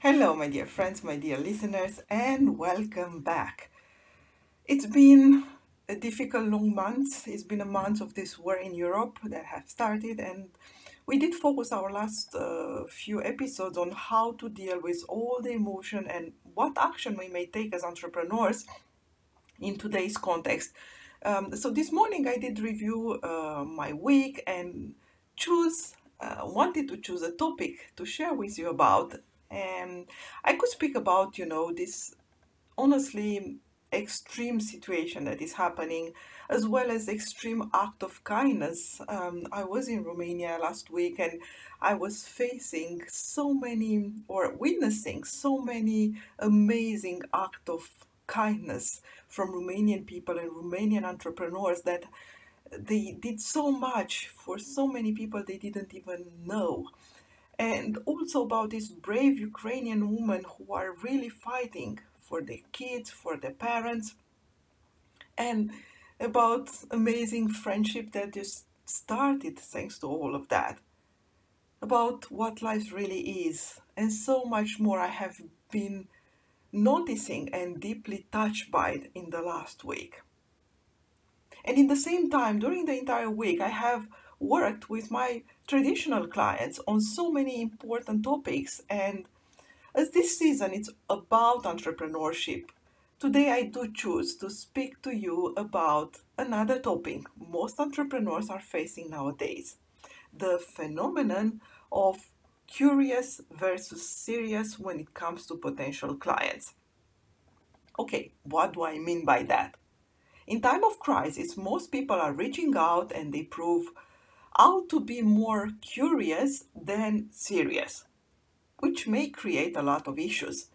Hello, my dear friends, my dear listeners, and welcome back. It's been a difficult long month. It's been a month of this war in Europe that have started, and we did focus our last uh, few episodes on how to deal with all the emotion and what action we may take as entrepreneurs in today's context. Um, so this morning I did review uh, my week and choose uh, wanted to choose a topic to share with you about, and I could speak about you know this honestly extreme situation that is happening, as well as extreme act of kindness. Um, I was in Romania last week and I was facing so many or witnessing so many amazing act of kindness from Romanian people and Romanian entrepreneurs that they did so much for so many people they didn't even know. And also about these brave Ukrainian women who are really fighting for their kids, for their parents, and about amazing friendship that just started thanks to all of that. About what life really is, and so much more I have been noticing and deeply touched by it in the last week. And in the same time, during the entire week, I have worked with my traditional clients on so many important topics and as this season is about entrepreneurship, today I do choose to speak to you about another topic most entrepreneurs are facing nowadays the phenomenon of curious versus serious when it comes to potential clients. Okay, what do I mean by that? In time of crisis, most people are reaching out and they prove how to be more curious than serious which may create a lot of issues.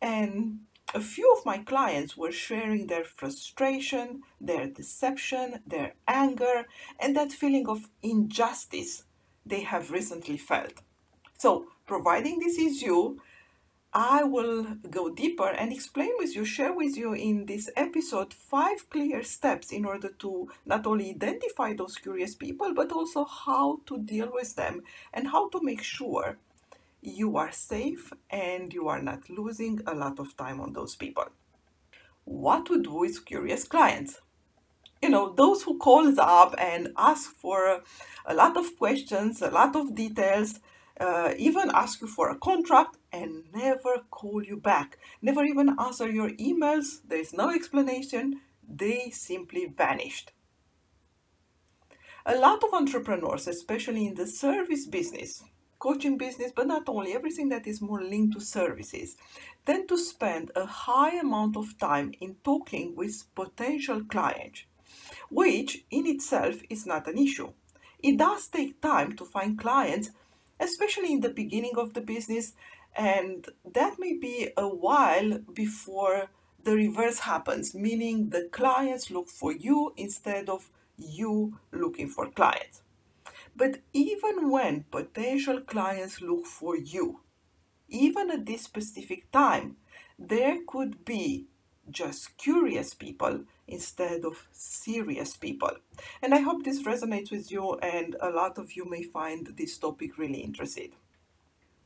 And a few of my clients were sharing their frustration, their deception, their anger, and that feeling of injustice they have recently felt. So, providing this is you, I will go deeper and explain with you, share with you in this episode five clear steps in order to not only identify those curious people, but also how to deal with them and how to make sure you are safe and you are not losing a lot of time on those people. What to do with curious clients? You know, those who calls up and ask for a lot of questions, a lot of details, uh, even ask you for a contract and never call you back, never even answer your emails. There is no explanation. They simply vanished. A lot of entrepreneurs, especially in the service business, coaching business, but not only, everything that is more linked to services, tend to spend a high amount of time in talking with potential clients, which in itself is not an issue. It does take time to find clients, especially in the beginning of the business, and that may be a while before the reverse happens, meaning the clients look for you instead of you looking for clients. But even when potential clients look for you, even at this specific time, there could be just curious people instead of serious people. And I hope this resonates with you, and a lot of you may find this topic really interesting.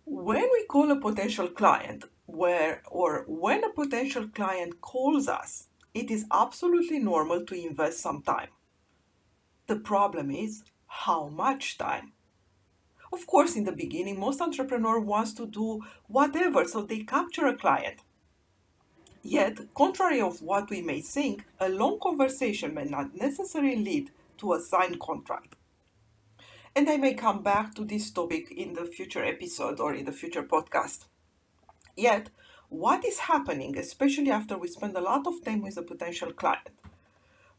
When we call a potential client, where or when a potential client calls us, it is absolutely normal to invest some time. The problem is how much time? Of course, in the beginning, most entrepreneur wants to do whatever, so they capture a client. Yet, contrary of what we may think, a long conversation may not necessarily lead to a signed contract. And I may come back to this topic in the future episode or in the future podcast. Yet, what is happening, especially after we spend a lot of time with a potential client?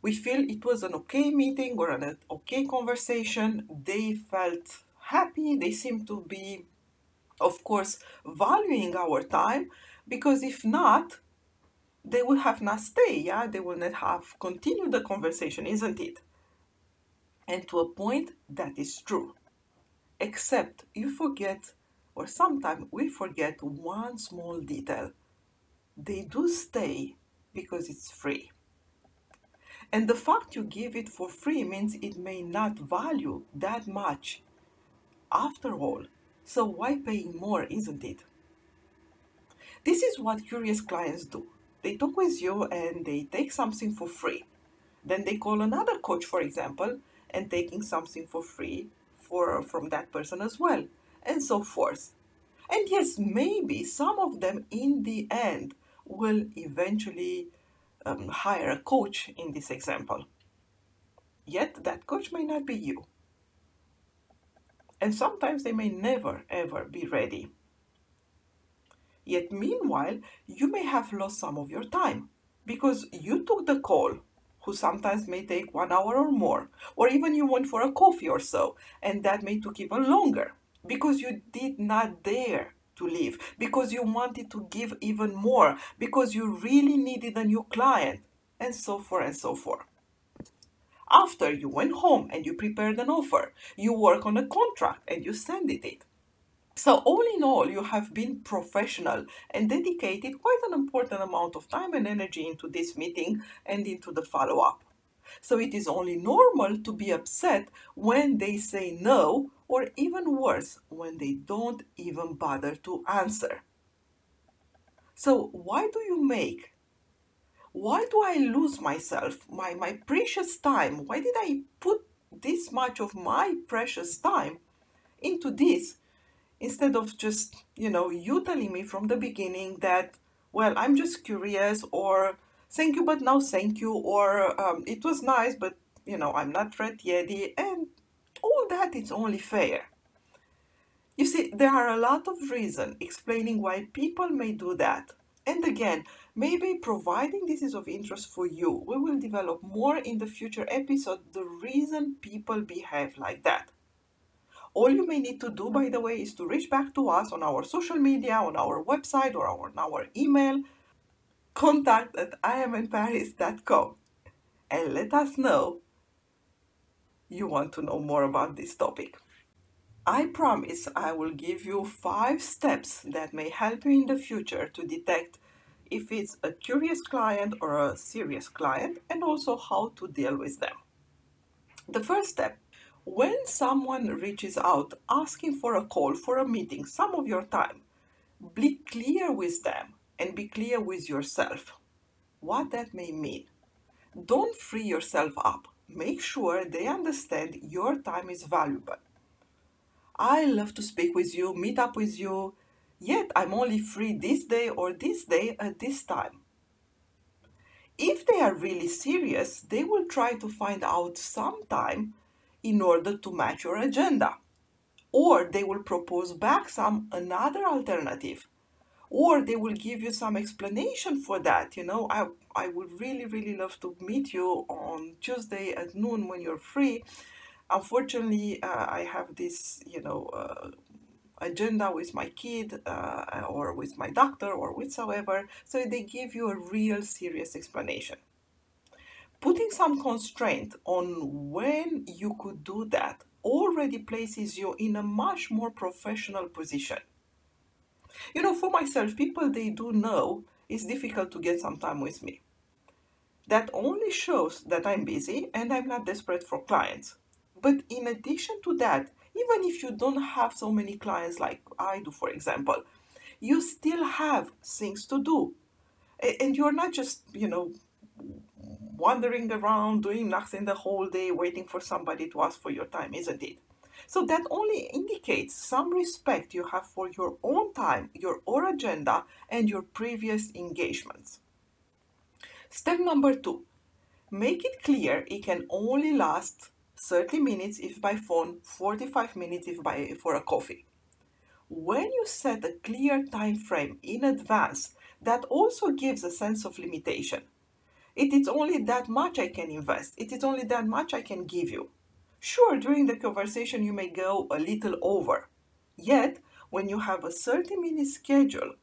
we feel it was an okay meeting or an okay conversation. They felt happy. They seem to be, of course, valuing our time because if not, they would have not stayed. Yeah, they would not have continued the conversation, isn't it? And to a point, that is true. Except you forget, or sometimes we forget one small detail. They do stay because it's free. And the fact you give it for free means it may not value that much after all. So why paying more, isn't it? This is what curious clients do. They talk with you and they take something for free. Then they call another coach, for example, and taking something for free for from that person as well, and so forth. And yes, maybe some of them in the end will eventually um, hire a coach in this example. Yet that coach may not be you. And sometimes they may never ever be ready. Yet meanwhile, you may have lost some of your time because you took the call, who sometimes may take one hour or more, or even you went for a coffee or so, and that may took even longer because you did not dare to leave, because you wanted to give even more, because you really needed a new client, and so forth and so forth. After you went home and you prepared an offer, you work on a contract and you send it. So, all in all, you have been professional and dedicated quite an important amount of time and energy into this meeting and into the follow up. So, it is only normal to be upset when they say no or even worse, when they don't even bother to answer. So, why do you make? Why do I lose myself, my, my precious time? Why did I put this much of my precious time into this instead of just, you know, you telling me from the beginning that, well, I'm just curious, or thank you, but now thank you, or um, it was nice, but, you know, I'm not ready yet, and all that is only fair. You see, there are a lot of reasons explaining why people may do that. And again, maybe providing this is of interest for you, we will develop more in the future episode the reason people behave like that. All you may need to do, by the way, is to reach back to us on our social media, on our website, or on our email. contact at iaminparis.com and let us know you want to know more about this topic. I promise I will give you five steps that may help you in the future to detect if it's a curious client or a serious client and also how to deal with them. The first step when someone reaches out asking for a call for a meeting, some of your time, be clear with them and be clear with yourself what that may mean. Don't free yourself up. Make sure they understand your time is valuable. I love to speak with you, meet up with you, yet I'm only free this day or this day at this time. If they are really serious, they will try to find out some time in order to match your agenda. Or they will propose back some another alternative. Or they will give you some explanation for that you know i i would really really love to meet you on tuesday at noon when you're free. Unfortunately uh, i have this you know uh, agenda with my kid uh, or with my doctor or whatsoever. So they give you a real serious explanation putting some constraint on when you could do that already places you in a much more professional position you know, for myself, people they do know it's difficult to get some time with me. That only shows that I'm busy and I'm not desperate for clients. But in addition to that, even if you don't have so many clients like I do, for example, you still have things to do. And you're not just, you know, wandering around doing nothing the whole day waiting for somebody to ask for your time, isn't it? So that only indicates some respect you have for your own time, your own agenda, and your previous engagements. Step number two make it clear it can only last 30 minutes if by phone, 45 minutes if by for a coffee. When you set a clear time frame in advance, that also gives a sense of limitation. It is only that much I can invest. It is only that much I can give you. Sure, during the conversation you may go a little over. Yet, when you have a 30 minute schedule,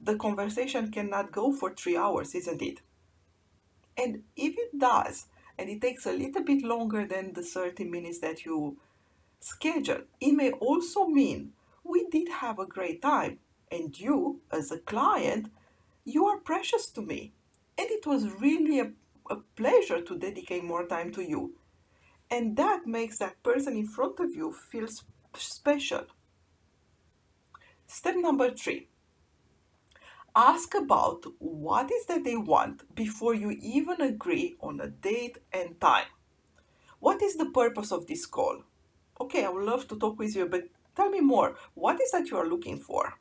the conversation cannot go for three hours, isn't it? And if it does, and it takes a little bit longer than the 30 minutes that you schedule, it may also mean we did have a great time, and you, as a client, you are precious to me. And it was really a, a pleasure to dedicate more time to you. And that makes that person in front of you feel special. Step number three ask about what is that they want before you even agree on a date and time. What is the purpose of this call? Okay, I would love to talk with you, but tell me more. What is that you are looking for?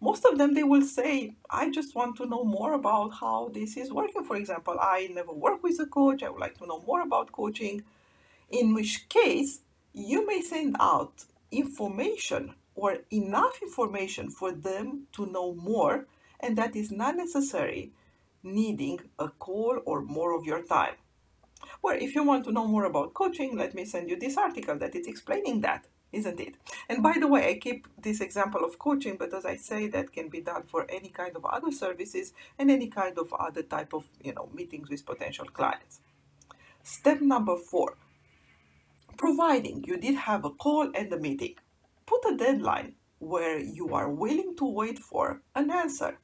Most of them, they will say, I just want to know more about how this is working. For example, I never work with a coach. I would like to know more about coaching in which case you may send out information or enough information for them to know more, and that is not necessary needing a call or more of your time. Well, if you want to know more about coaching, let me send you this article that is explaining that, isn't it? And by the way, I keep this example of coaching, but as I say, that can be done for any kind of other services and any kind of other type of, you know, meetings with potential clients. Step number four, providing you did have a call and a meeting. Put a deadline where you are willing to wait for an answer.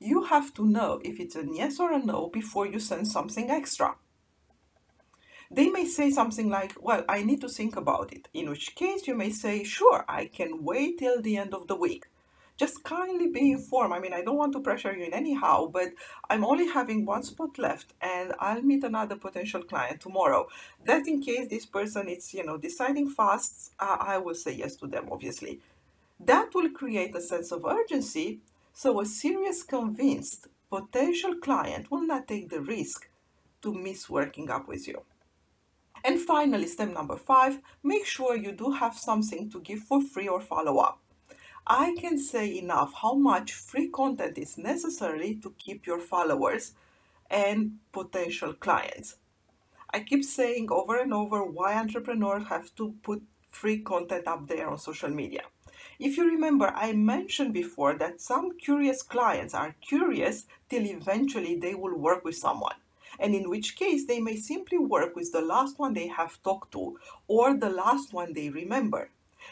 You have to know if it's a yes or a no before you send something extra. They may say something like, Well, I need to think about it, in which case you may say, Sure, I can wait till the end of the week just kindly be informed. I mean, I don't want to pressure you in anyhow, but I'm only having one spot left and I'll meet another potential client tomorrow. That in case this person is, you know, deciding fast, uh, I will say yes to them, obviously. That will create a sense of urgency. So a serious, convinced potential client will not take the risk to miss working up with you. And finally, step number five, make sure you do have something to give for free or follow up. I can say enough how much free content is necessary to keep your followers and potential clients. I keep saying over and over why entrepreneurs have to put free content up there on social media. If you remember, I mentioned before that some curious clients are curious till eventually they will work with someone. And in which case, they may simply work with the last one they have talked to or the last one they remember.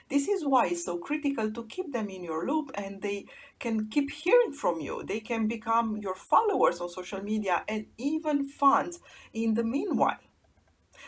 This is why it's so critical to keep them in your loop and they can keep hearing from you. They can become your followers on social media and even fans in the meanwhile.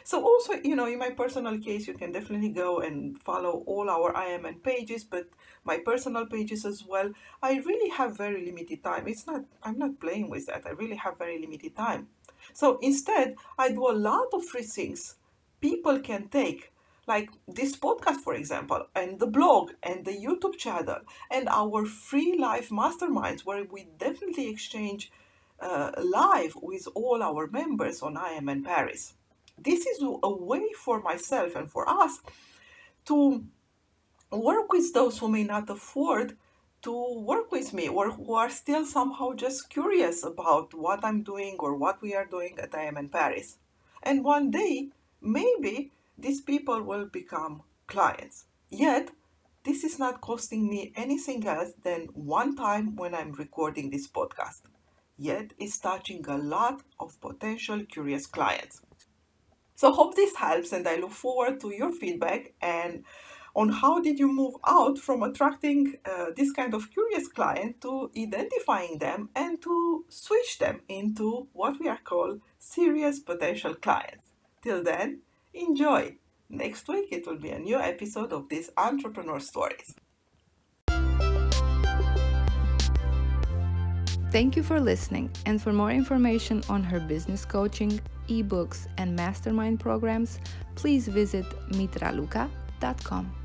So also, you know, in my personal case, you can definitely go and follow all our IMN pages, but my personal pages as well. I really have very limited time. It's not, I'm not playing with that. I really have very limited time. So instead, I do a lot of free things people can take like this podcast, for example, and the blog and the YouTube channel and our free live masterminds where we definitely exchange uh, live with all our members on IMN Paris. This is a way for myself and for us to work with those who may not afford to work with me or who are still somehow just curious about what I'm doing or what we are doing at IMN Paris. And one day, maybe these people will become clients. Yet, this is not costing me anything else than one time when I'm recording this podcast. Yet, it's touching a lot of potential curious clients. So hope this helps and I look forward to your feedback and on how did you move out from attracting uh, this kind of curious client to identifying them and to switch them into what we are called serious potential clients. Till then, enjoy. Next week it will be a new episode of these entrepreneur stories. Thank you for listening. And for more information on her business coaching, ebooks, and mastermind programs, please visit meetraluca.com.